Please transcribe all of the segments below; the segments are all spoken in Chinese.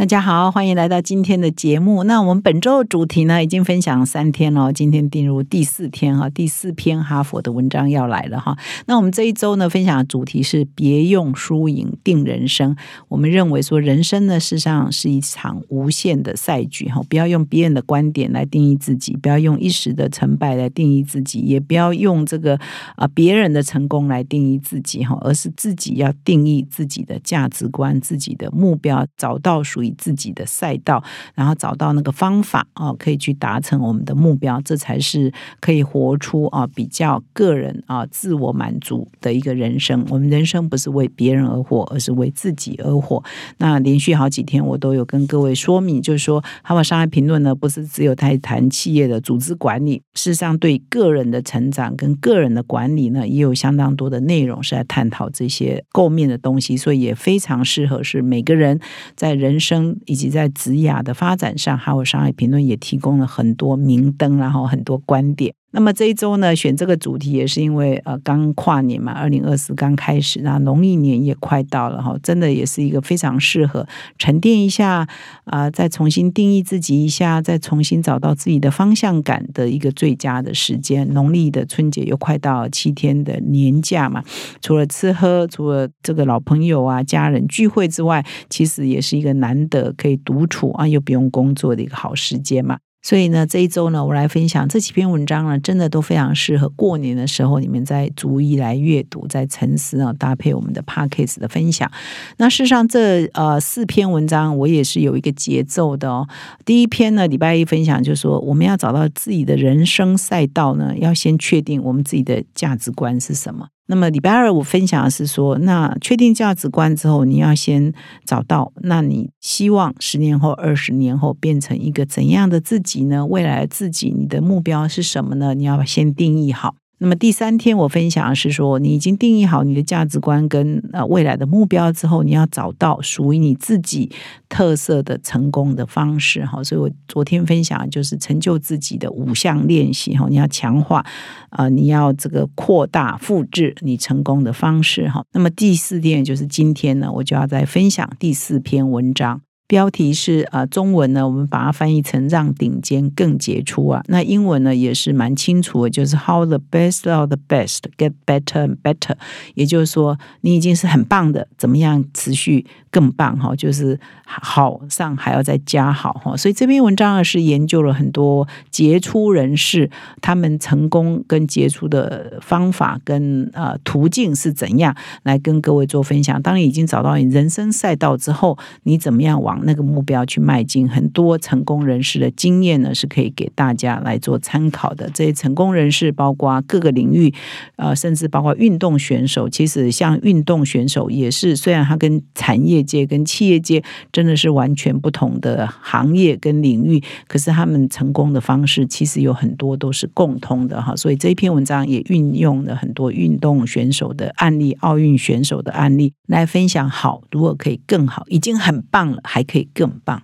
大家好，欢迎来到今天的节目。那我们本周的主题呢，已经分享三天了，今天进入第四天哈，第四篇哈佛的文章要来了哈。那我们这一周呢，分享的主题是别用输赢定人生。我们认为说，人生呢，事实上是一场无限的赛局哈，不要用别人的观点来定义自己，不要用一时的成败来定义自己，也不要用这个啊别人的成功来定义自己哈，而是自己要定义自己的价值观、自己的目标，找到属于。自己的赛道，然后找到那个方法啊，可以去达成我们的目标，这才是可以活出啊比较个人啊自我满足的一个人生。我们人生不是为别人而活，而是为自己而活。那连续好几天，我都有跟各位说明，就是说，哈佛商业评论呢，不是只有在谈企业的组织管理，事实上对个人的成长跟个人的管理呢，也有相当多的内容是在探讨这些构面的东西，所以也非常适合是每个人在人生。生以及在子雅的发展上，还有上海评论也提供了很多明灯，然后很多观点。那么这一周呢，选这个主题也是因为呃刚跨年嘛，二零二四刚开始，那农历年也快到了哈，真的也是一个非常适合沉淀一下啊，再重新定义自己一下，再重新找到自己的方向感的一个最佳的时间。农历的春节又快到七天的年假嘛，除了吃喝，除了这个老朋友啊、家人聚会之外，其实也是一个难得可以独处啊，又不用工作的一个好时间嘛。所以呢，这一周呢，我来分享这几篇文章呢，真的都非常适合过年的时候你们在逐一来阅读，在沉思啊，搭配我们的 p a c k a g e 的分享。那事实上，这呃四篇文章我也是有一个节奏的哦。第一篇呢，礼拜一分享就是说，我们要找到自己的人生赛道呢，要先确定我们自己的价值观是什么。那么礼拜二我分享的是说，那确定价值观之后，你要先找到，那你希望十年后、二十年后变成一个怎样的自己呢？未来的自己，你的目标是什么呢？你要先定义好。那么第三天我分享的是说，你已经定义好你的价值观跟呃未来的目标之后，你要找到属于你自己特色的成功的方式哈。所以我昨天分享就是成就自己的五项练习哈，你要强化啊，你要这个扩大复制你成功的方式哈。那么第四天就是今天呢，我就要再分享第四篇文章。标题是啊，中文呢，我们把它翻译成“让顶尖更杰出”啊。那英文呢也是蛮清楚的，就是 “How the best of the best get better and better”。也就是说，你已经是很棒的，怎么样持续更棒？哈，就是好上还要再加好哈。所以这篇文章呢是研究了很多杰出人士他们成功跟杰出的方法跟呃途径是怎样来跟各位做分享。当你已经找到你人生赛道之后，你怎么样往？那个目标去迈进，很多成功人士的经验呢，是可以给大家来做参考的。这些成功人士包括各个领域，呃，甚至包括运动选手。其实像运动选手也是，虽然他跟产业界、跟企业界真的是完全不同的行业跟领域，可是他们成功的方式其实有很多都是共通的哈。所以这一篇文章也运用了很多运动选手的案例、奥运选手的案例来分享。好，如果可以更好，已经很棒了，还。可以更棒。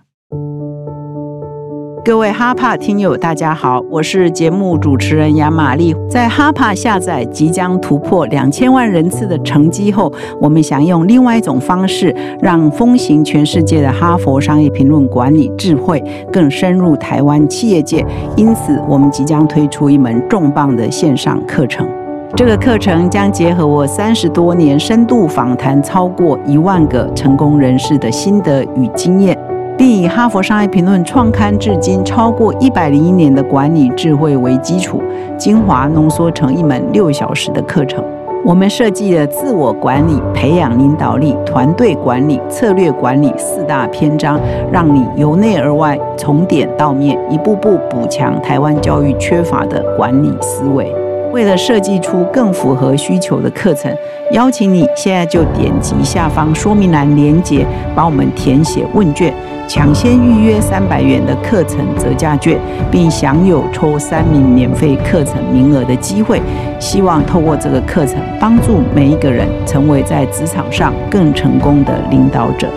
各位哈帕听友，大家好，我是节目主持人杨玛丽。在哈帕下载即将突破两千万人次的成绩后，我们想用另外一种方式，让风行全世界的哈佛商业评论管理智慧更深入台湾企业界。因此，我们即将推出一门重磅的线上课程。这个课程将结合我三十多年深度访谈超过一万个成功人士的心得与经验，并以哈佛商业评论创刊至今超过一百零一年的管理智慧为基础，精华浓缩成一门六小时的课程。我们设计了自我管理、培养领导力、团队管理、策略管理四大篇章，让你由内而外、从点到面，一步步补强台湾教育缺乏的管理思维。为了设计出更符合需求的课程，邀请你现在就点击下方说明栏连接，帮我们填写问卷，抢先预约三百元的课程折价券，并享有抽三名免费课程名额的机会。希望透过这个课程，帮助每一个人成为在职场上更成功的领导者。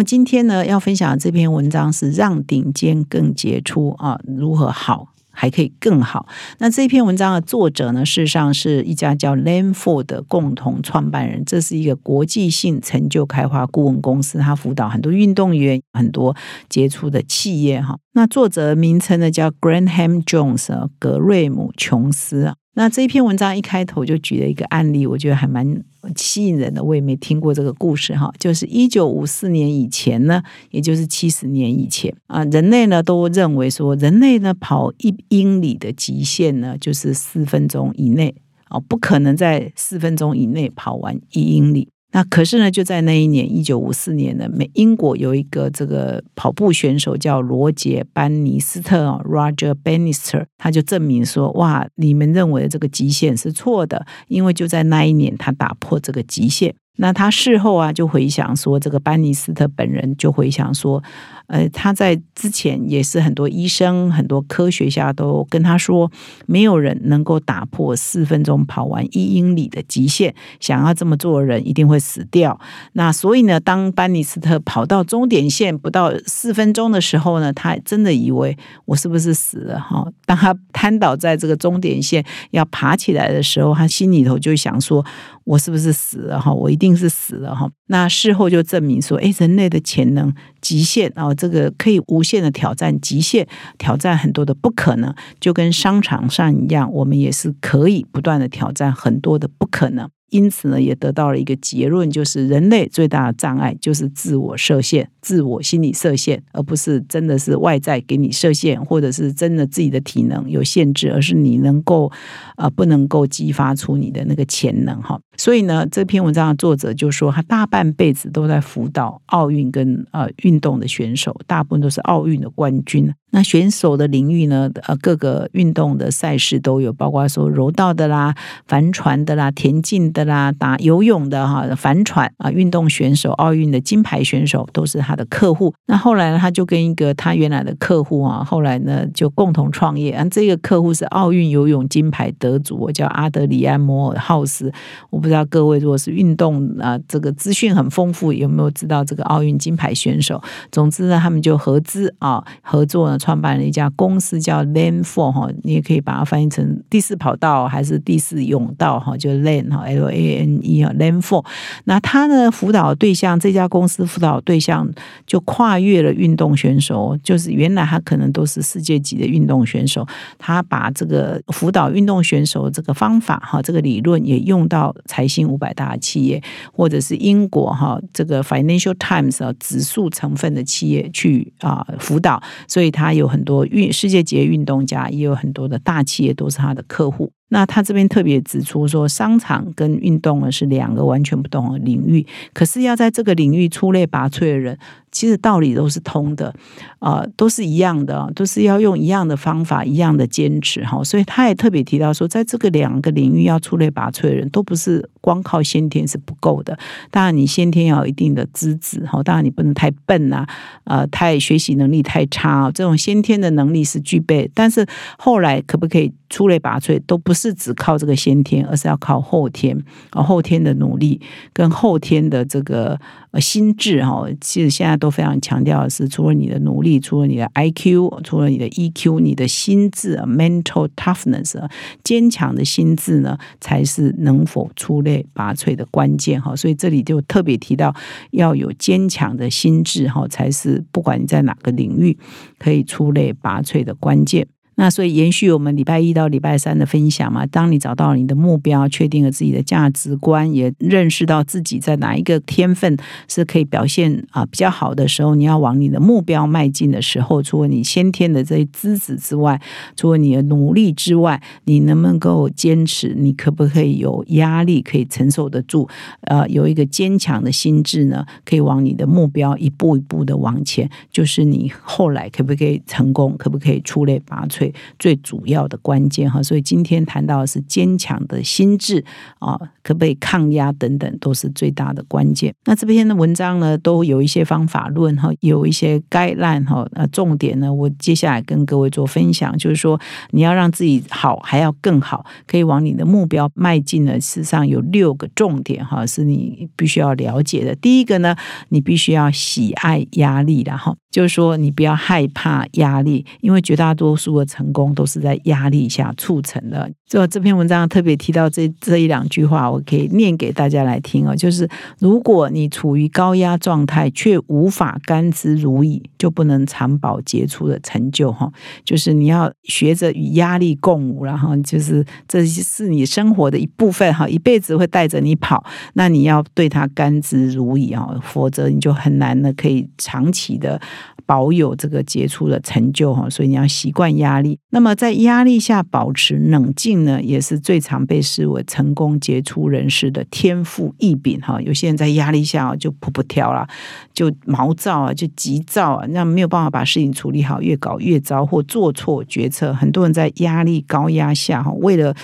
么今天呢，要分享的这篇文章是让顶尖更杰出啊，如何好还可以更好？那这篇文章的作者呢，事实上是一家叫 Lamford 的共同创办人，这是一个国际性成就开发顾问公司，他辅导很多运动员、很多杰出的企业哈。那作者名称呢叫 Graham Jones，格瑞姆·琼斯啊。那这一篇文章一开头就举了一个案例，我觉得还蛮吸引人的。我也没听过这个故事哈，就是一九五四年以前呢，也就是七十年以前啊，人类呢都认为说，人类呢跑一英里的极限呢就是四分钟以内啊，不可能在四分钟以内跑完一英里。那可是呢，就在那一年，一九五四年呢，美英国有一个这个跑步选手叫罗杰·班尼斯特 （Roger bennister 他就证明说：“哇，你们认为的这个极限是错的，因为就在那一年，他打破这个极限。”那他事后啊，就回想说，这个班尼斯特本人就回想说，呃，他在之前也是很多医生、很多科学家都跟他说，没有人能够打破四分钟跑完一英里的极限，想要这么做的人一定会死掉。那所以呢，当班尼斯特跑到终点线不到四分钟的时候呢，他真的以为我是不是死了哈？当他瘫倒在这个终点线要爬起来的时候，他心里头就想说。我是不是死了哈？我一定是死了哈。那事后就证明说，哎，人类的潜能极限啊，这个可以无限的挑战极限，挑战很多的不可能，就跟商场上一样，我们也是可以不断的挑战很多的不可能。因此呢，也得到了一个结论，就是人类最大的障碍就是自我设限、自我心理设限，而不是真的是外在给你设限，或者是真的自己的体能有限制，而是你能够啊不能够激发出你的那个潜能哈。所以呢，这篇文章的作者就说，他大半辈子都在辅导奥运跟呃运动的选手，大部分都是奥运的冠军。那选手的领域呢？呃，各个运动的赛事都有，包括说柔道的啦、帆船的啦、田径的啦、打游泳的哈、帆船啊，运动选手、奥运的金牌选手都是他的客户。那后来呢，他就跟一个他原来的客户啊，后来呢就共同创业。啊，这个客户是奥运游泳金牌得主，我叫阿德里安·摩尔浩斯。我不知道各位如果是运动啊，这个资讯很丰富，有没有知道这个奥运金牌选手？总之呢，他们就合资啊，合作呢。创办了一家公司叫 Lane Four 哈，你也可以把它翻译成第四跑道还是第四泳道哈，就 Lane 哈 L A N E 啊 Lane Four。那他呢辅导对象这家公司辅导对象就跨越了运动选手，就是原来他可能都是世界级的运动选手，他把这个辅导运动选手这个方法哈，这个理论也用到财新五百大企业或者是英国哈这个 Financial Times 啊指数成分的企业去啊辅导，所以他。有很多运世界级运动家，也有很多的大企业都是他的客户。那他这边特别指出说，商场跟运动呢是两个完全不同的领域，可是要在这个领域出类拔萃的人。其实道理都是通的，啊，都是一样的，都是要用一样的方法，一样的坚持哈。所以他也特别提到说，在这个两个领域要出类拔萃的人，都不是光靠先天是不够的。当然，你先天要有一定的资质哈，当然你不能太笨啊，呃，太学习能力太差，这种先天的能力是具备。但是后来可不可以出类拔萃，都不是只靠这个先天，而是要靠后天，后天的努力跟后天的这个呃心智哈。其实现在。都非常强调的是，除了你的努力，除了你的 I Q，除了你的 E Q，你的心智 （mental toughness） 坚强的心智呢，才是能否出类拔萃的关键哈。所以这里就特别提到，要有坚强的心智哈，才是不管你在哪个领域可以出类拔萃的关键。那所以延续我们礼拜一到礼拜三的分享嘛，当你找到你的目标，确定了自己的价值观，也认识到自己在哪一个天分是可以表现啊比较好的时候，你要往你的目标迈进的时候，除了你先天的这些资质之外，除了你的努力之外，你能不能够坚持？你可不可以有压力可以承受得住？呃，有一个坚强的心智呢，可以往你的目标一步一步的往前，就是你后来可不可以成功，可不可以出类拔萃？最主要的关键哈，所以今天谈到的是坚强的心智啊，可不可以抗压等等，都是最大的关键。那这篇的文章呢，都有一些方法论哈，有一些概览哈，呃，重点呢，我接下来跟各位做分享，就是说你要让自己好，还要更好，可以往你的目标迈进呢。事实上有六个重点哈，是你必须要了解的。第一个呢，你必须要喜爱压力然后就是说你不要害怕压力，因为绝大多数的成功都是在压力下促成的。就这篇文章特别提到这这一两句话，我可以念给大家来听哦。就是如果你处于高压状态，却无法甘之如饴，就不能长保杰出的成就哈。就是你要学着与压力共舞，然后就是这是你生活的一部分哈，一辈子会带着你跑。那你要对它甘之如饴啊，否则你就很难的可以长期的。保有这个杰出的成就哈，所以你要习惯压。那么在压力下保持冷静呢，也是最常被视为成功杰出人士的天赋异禀哈。有些人在压力下就扑扑跳了，就毛躁啊，就急躁啊，那没有办法把事情处理好，越搞越糟或做错决策。很多人在压力高压下哈，为了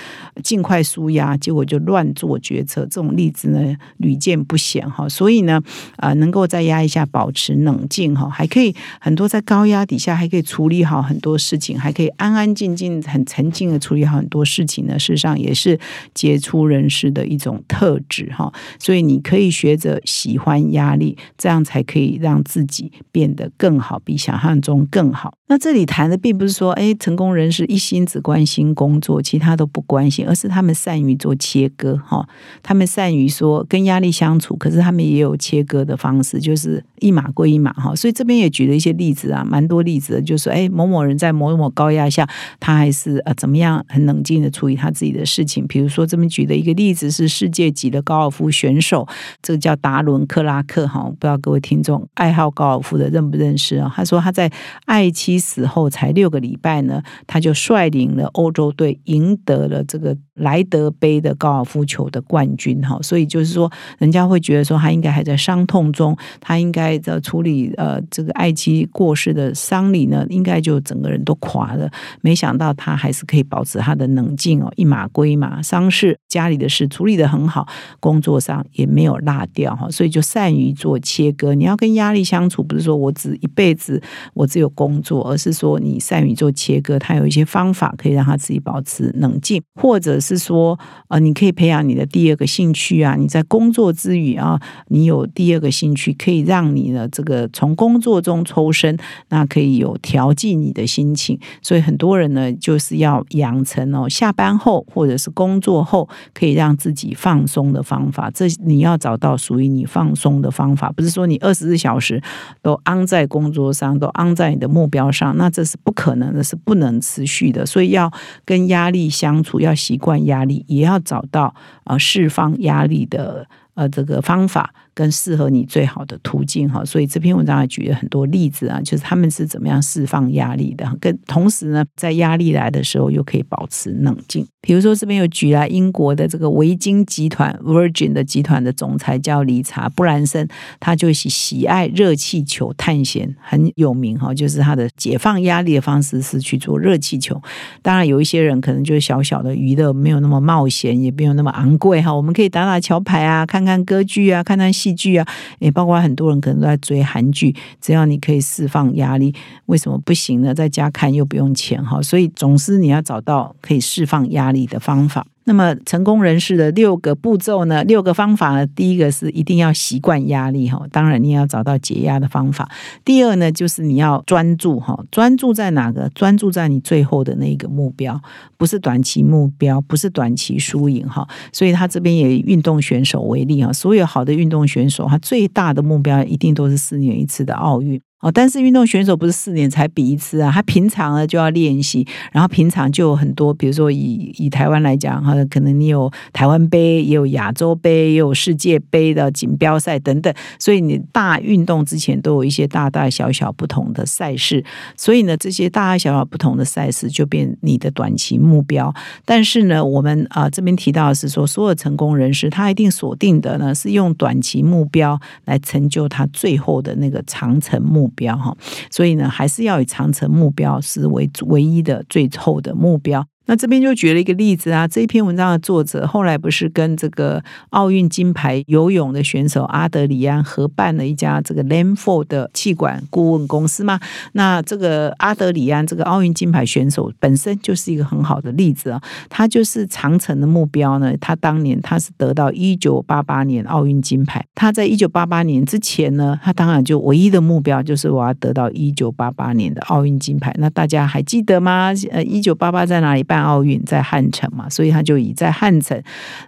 尽快舒压，结果就乱做决策。这种例子呢屡见不鲜哈。所以呢，啊，能够在压力下保持冷静哈，还可以。很多在高压底下还可以处理好很多事情，还可以安安静静、很沉静的处理好很多事情呢。事实上，也是杰出人士的一种特质哈。所以，你可以学着喜欢压力，这样才可以让自己变得更好，比想象中更好。那这里谈的并不是说，哎，成功人士一心只关心工作，其他都不关心，而是他们善于做切割哈。他们善于说跟压力相处，可是他们也有切割的方式，就是一码归一码哈。所以这边也举了一些。例子啊，蛮多例子的，就是哎，某某人在某某高压下，他还是呃怎么样很冷静的处理他自己的事情。比如说，这么举的一个例子是世界级的高尔夫选手，这个叫达伦克拉克哈，不知道各位听众爱好高尔夫的认不认识啊？他说他在爱妻死后才六个礼拜呢，他就率领了欧洲队赢得了这个莱德杯的高尔夫球的冠军哈。所以就是说，人家会觉得说他应该还在伤痛中，他应该在处理呃这个爱妻。过世的丧礼呢，应该就整个人都垮了。没想到他还是可以保持他的冷静哦，一码归一码，丧事家里的事处理的很好，工作上也没有落掉哈，所以就善于做切割。你要跟压力相处，不是说我只一辈子我只有工作，而是说你善于做切割。他有一些方法可以让他自己保持冷静，或者是说呃，你可以培养你的第二个兴趣啊，你在工作之余啊，你有第二个兴趣，可以让你呢这个从工作中抽。身那可以有调剂你的心情，所以很多人呢就是要养成哦，下班后或者是工作后可以让自己放松的方法。这你要找到属于你放松的方法，不是说你二十四小时都安在工作上，都安在你的目标上，那这是不可能的，是不能持续的。所以要跟压力相处，要习惯压力，也要找到呃释放压力的呃这个方法。更适合你最好的途径哈，所以这篇文章还举了很多例子啊，就是他们是怎么样释放压力的，跟同时呢，在压力来的时候又可以保持冷静。比如说这边有举了英国的这个维京集团 Virgin 的集团的总裁叫理查布兰森，他就喜喜爱热气球探险，很有名哈，就是他的解放压力的方式是去做热气球。当然有一些人可能就是小小的娱乐，没有那么冒险，也没有那么昂贵哈，我们可以打打桥牌啊，看看歌剧啊，看看戏。戏剧啊，也包括很多人可能都在追韩剧。只要你可以释放压力，为什么不行呢？在家看又不用钱哈，所以总是你要找到可以释放压力的方法。那么成功人士的六个步骤呢？六个方法呢？第一个是一定要习惯压力哈，当然你也要找到解压的方法。第二呢，就是你要专注哈，专注在哪个？专注在你最后的那个目标，不是短期目标，不是短期输赢哈。所以他这边也以运动选手为例哈，所有好的运动选手，他最大的目标一定都是四年一次的奥运。哦，但是运动选手不是四年才比一次啊，他平常呢就要练习，然后平常就有很多，比如说以以台湾来讲哈，可能你有台湾杯，也有亚洲杯，也有世界杯的锦标赛等等，所以你大运动之前都有一些大大小小不同的赛事，所以呢，这些大大小小不同的赛事就变你的短期目标。但是呢，我们啊这边提到的是说，所有成功人士他一定锁定的呢是用短期目标来成就他最后的那个长程目。目标哈，所以呢，还是要以长城目标是为唯一的最后的目标。那这边就举了一个例子啊，这一篇文章的作者后来不是跟这个奥运金牌游泳的选手阿德里安合办了一家这个 Lamford 的气管顾问公司吗？那这个阿德里安这个奥运金牌选手本身就是一个很好的例子啊，他就是长城的目标呢。他当年他是得到一九八八年奥运金牌，他在一九八八年之前呢，他当然就唯一的目标就是我要得到一九八八年的奥运金牌。那大家还记得吗？呃，一九八八在哪里办？奥运在汉城嘛，所以他就以在汉城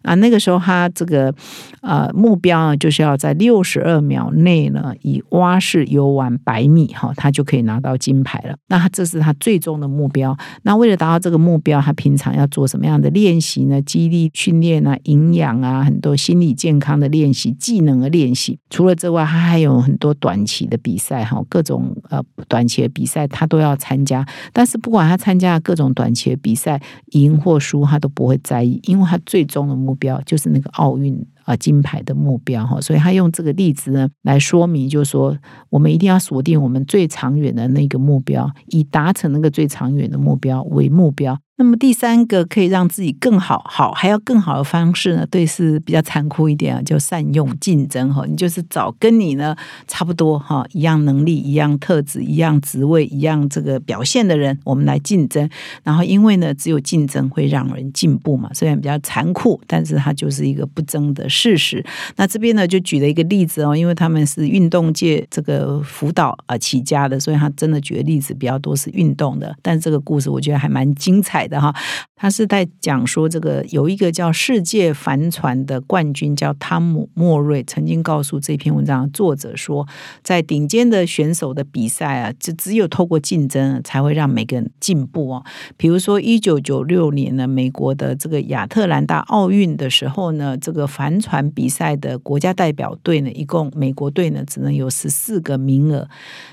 啊，那个时候他这个呃目标呢，就是要在六十二秒内呢，以蛙式游完百米哈，他就可以拿到金牌了。那他这是他最终的目标。那为了达到这个目标，他平常要做什么样的练习呢？肌力训练啊，营养啊，很多心理健康的练习，技能的练习。除了之外，他还有很多短期的比赛哈，各种呃短期的比赛他都要参加。但是不管他参加各种短期的比赛，赢或输他都不会在意，因为他最终的目标就是那个奥运啊金牌的目标哈，所以他用这个例子呢来说明，就是说我们一定要锁定我们最长远的那个目标，以达成那个最长远的目标为目标。那么第三个可以让自己更好，好还要更好的方式呢？对，是比较残酷一点啊，就善用竞争哈。你就是找跟你呢差不多哈，一样能力、一样特质、一样职位、一样这个表现的人，我们来竞争。然后因为呢，只有竞争会让人进步嘛。虽然比较残酷，但是它就是一个不争的事实。那这边呢，就举了一个例子哦，因为他们是运动界这个辅导啊起家的，所以他真的举的例子比较多是运动的。但这个故事我觉得还蛮精彩。的哈，他是在讲说，这个有一个叫世界帆船的冠军叫汤姆莫瑞，曾经告诉这篇文章作者说，在顶尖的选手的比赛啊，就只有透过竞争才会让每个人进步哦。比如说一九九六年呢，美国的这个亚特兰大奥运的时候呢，这个帆船比赛的国家代表队呢，一共美国队呢只能有十四个名额。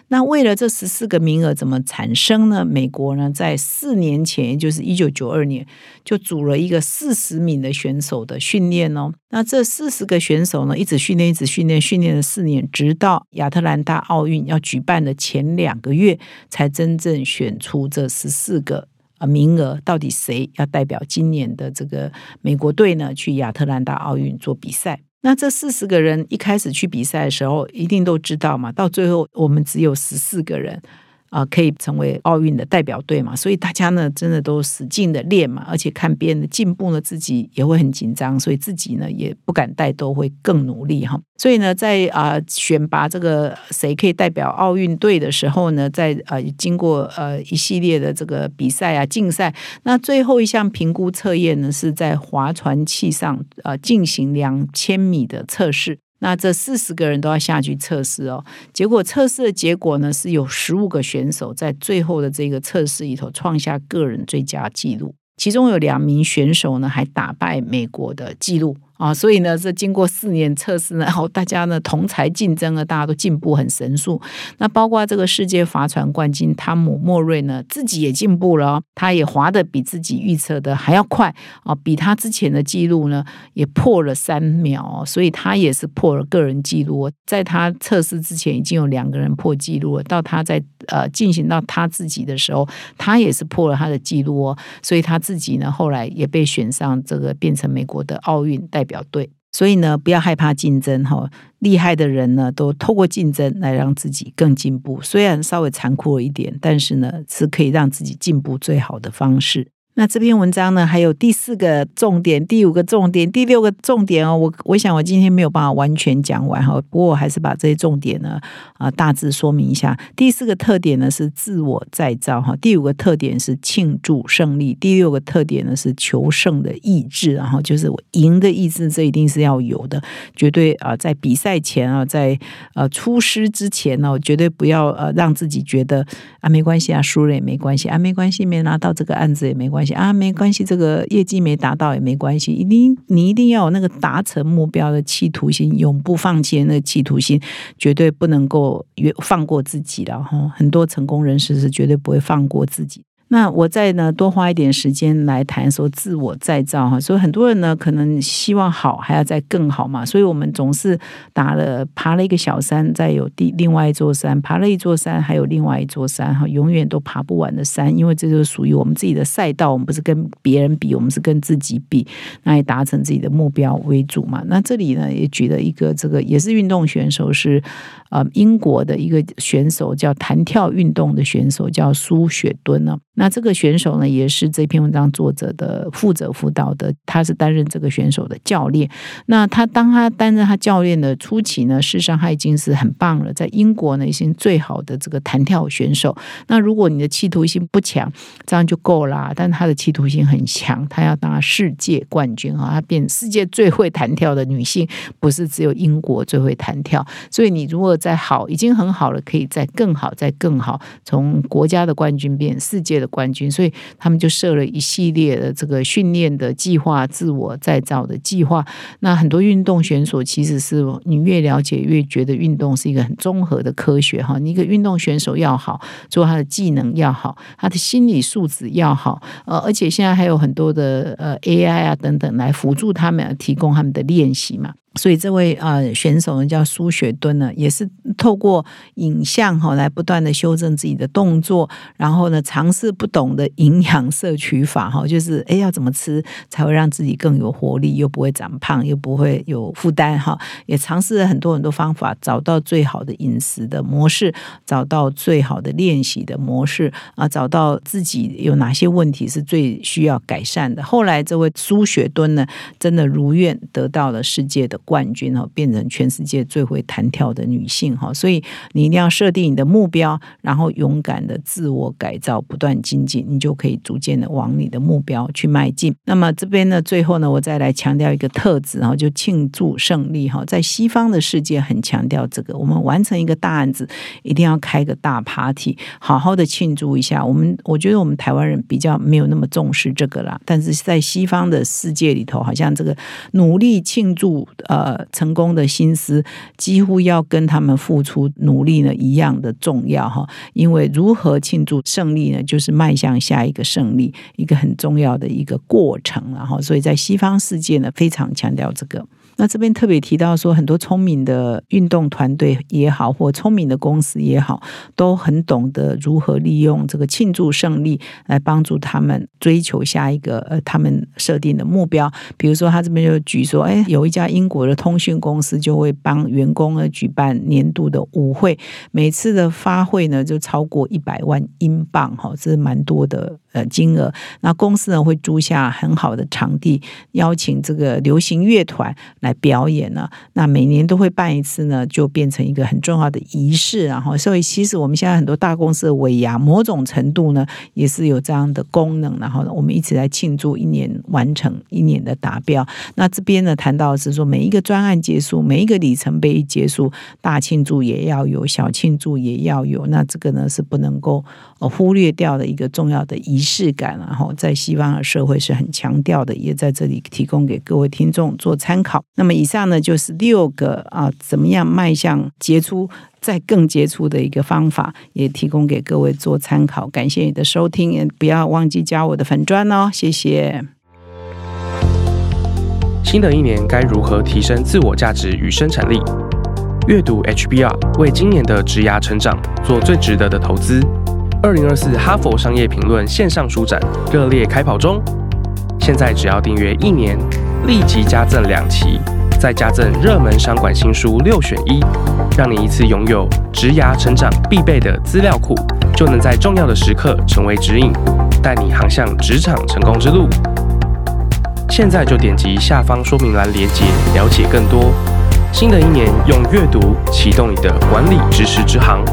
那为了这十四个名额怎么产生呢？美国呢在四年前，也就是一九九二年，就组了一个四十名的选手的训练哦。那这四十个选手呢，一直训练，一直训练，训练了四年，直到亚特兰大奥运要举办的前两个月，才真正选出这十四个啊名额。到底谁要代表今年的这个美国队呢？去亚特兰大奥运做比赛？那这四十个人一开始去比赛的时候，一定都知道嘛。到最后，我们只有十四个人。啊，可以成为奥运的代表队嘛？所以大家呢，真的都使劲的练嘛，而且看别人的进步呢，自己也会很紧张，所以自己呢也不敢带，都会更努力哈。所以呢，在啊选拔这个谁可以代表奥运队的时候呢，在呃经过呃一系列的这个比赛啊竞赛，那最后一项评估测验呢，是在划船器上呃进行两千米的测试。那这四十个人都要下去测试哦。结果测试的结果呢，是有十五个选手在最后的这个测试里头创下个人最佳纪录，其中有两名选手呢还打败美国的纪录。啊，所以呢，这经过四年测试呢，然 后大家呢同台竞争啊，大家都进步很神速。那包括这个世界划船冠军汤姆莫瑞呢，自己也进步了，他也划的比自己预测的还要快啊，比他之前的记录呢也破了三秒，所以他也是破了个人记录。在他测试之前，已经有两个人破纪录了，到他在呃进行到他自己的时候，他也是破了他的记录哦，所以他自己呢后来也被选上这个变成美国的奥运代。表对，所以呢，不要害怕竞争哈。厉害的人呢，都透过竞争来让自己更进步。虽然稍微残酷一点，但是呢，是可以让自己进步最好的方式。那这篇文章呢，还有第四个重点、第五个重点、第六个重点哦。我我想我今天没有办法完全讲完哈，不过我还是把这些重点呢啊大致说明一下。第四个特点呢是自我再造哈，第五个特点是庆祝胜利，第六个特点呢是求胜的意志，然后就是我赢的意志，这一定是要有的，绝对啊在比赛前啊，在呃出师之前呢，绝对不要呃让自己觉得啊没关系啊输了也没关系啊没关系没拿到这个案子也没关系。啊，没关系，这个业绩没达到也没关系，一定你一定要有那个达成目标的企图心，永不放弃的那个企图心，绝对不能够越放过自己了哈。很多成功人士是绝对不会放过自己。那我再呢多花一点时间来谈说自我再造哈，所以很多人呢可能希望好还要再更好嘛，所以我们总是打了爬了一个小山，再有第另外一座山，爬了一座山，还有另外一座山哈，永远都爬不完的山，因为这就是属于我们自己的赛道，我们不是跟别人比，我们是跟自己比，那也达成自己的目标为主嘛。那这里呢也举了一个这个也是运动选手是。呃，英国的一个选手叫弹跳运动的选手叫苏雪敦呢。那这个选手呢，也是这篇文章作者的负责辅导的，他是担任这个选手的教练。那他当他担任他教练的初期呢，事实上他已经是很棒了，在英国呢已经最好的这个弹跳选手。那如果你的企图心不强，这样就够啦。但他的企图心很强，他要拿世界冠军啊，他变世界最会弹跳的女性，不是只有英国最会弹跳。所以你如果再好，已经很好了，可以再更好，再更好。从国家的冠军变世界的冠军，所以他们就设了一系列的这个训练的计划、自我再造的计划。那很多运动选手其实是你越了解越觉得运动是一个很综合的科学哈。你一个运动选手要好，做他的技能要好，他的心理素质要好，呃，而且现在还有很多的呃 AI 啊等等来辅助他们，提供他们的练习嘛。所以这位呃选手呢叫苏雪敦呢，也是透过影像哈来不断的修正自己的动作，然后呢尝试不懂的营养摄取法哈，就是哎要怎么吃才会让自己更有活力，又不会长胖，又不会有负担哈。也尝试了很多很多方法，找到最好的饮食的模式，找到最好的练习的模式啊，找到自己有哪些问题是最需要改善的。后来这位苏雪敦呢，真的如愿得到了世界的。冠军哈，变成全世界最会弹跳的女性哈，所以你一定要设定你的目标，然后勇敢的自我改造，不断精进，你就可以逐渐的往你的目标去迈进。那么这边呢，最后呢，我再来强调一个特质，然后就庆祝胜利哈。在西方的世界很强调这个，我们完成一个大案子，一定要开个大 party，好好的庆祝一下。我们我觉得我们台湾人比较没有那么重视这个啦，但是在西方的世界里头，好像这个努力庆祝。呃成功的心思几乎要跟他们付出努力呢一样的重要哈，因为如何庆祝胜利呢，就是迈向下一个胜利一个很重要的一个过程，然后所以在西方世界呢非常强调这个。那这边特别提到说，很多聪明的运动团队也好，或聪明的公司也好，都很懂得如何利用这个庆祝胜利来帮助他们追求下一个呃他们设定的目标。比如说，他这边就举说，哎，有一家英国的通讯公司就会帮员工呢举办年度的舞会，每次的发会呢就超过一百万英镑，哈，这是蛮多的。呃，金额那公司呢会租下很好的场地，邀请这个流行乐团来表演呢。那每年都会办一次呢，就变成一个很重要的仪式。然后，所以其实我们现在很多大公司的尾牙，某种程度呢也是有这样的功能。然后呢，我们一起来庆祝一年完成一年的达标。那这边呢谈到是说，每一个专案结束，每一个里程碑结束，大庆祝也要有，小庆祝也要有。那这个呢是不能够忽略掉的一个重要的仪。式感，然后在西方的社会是很强调的，也在这里提供给各位听众做参考。那么以上呢，就是六个啊，怎么样迈向杰出，再更杰出的一个方法，也提供给各位做参考。感谢你的收听，也不要忘记加我的粉砖哦，谢谢。新的一年该如何提升自我价值与生产力？阅读 HBR，为今年的职涯成长做最值得的投资。二零二四哈佛商业评论线上书展热烈开跑中，现在只要订阅一年，立即加赠两期，再加赠热门商管新书六选一，让你一次拥有职涯成长必备的资料库。就能在重要的时刻成为指引，带你航向职场成功之路。现在就点击下方说明栏连接，了解更多。新的一年，用阅读启动你的管理知识之航。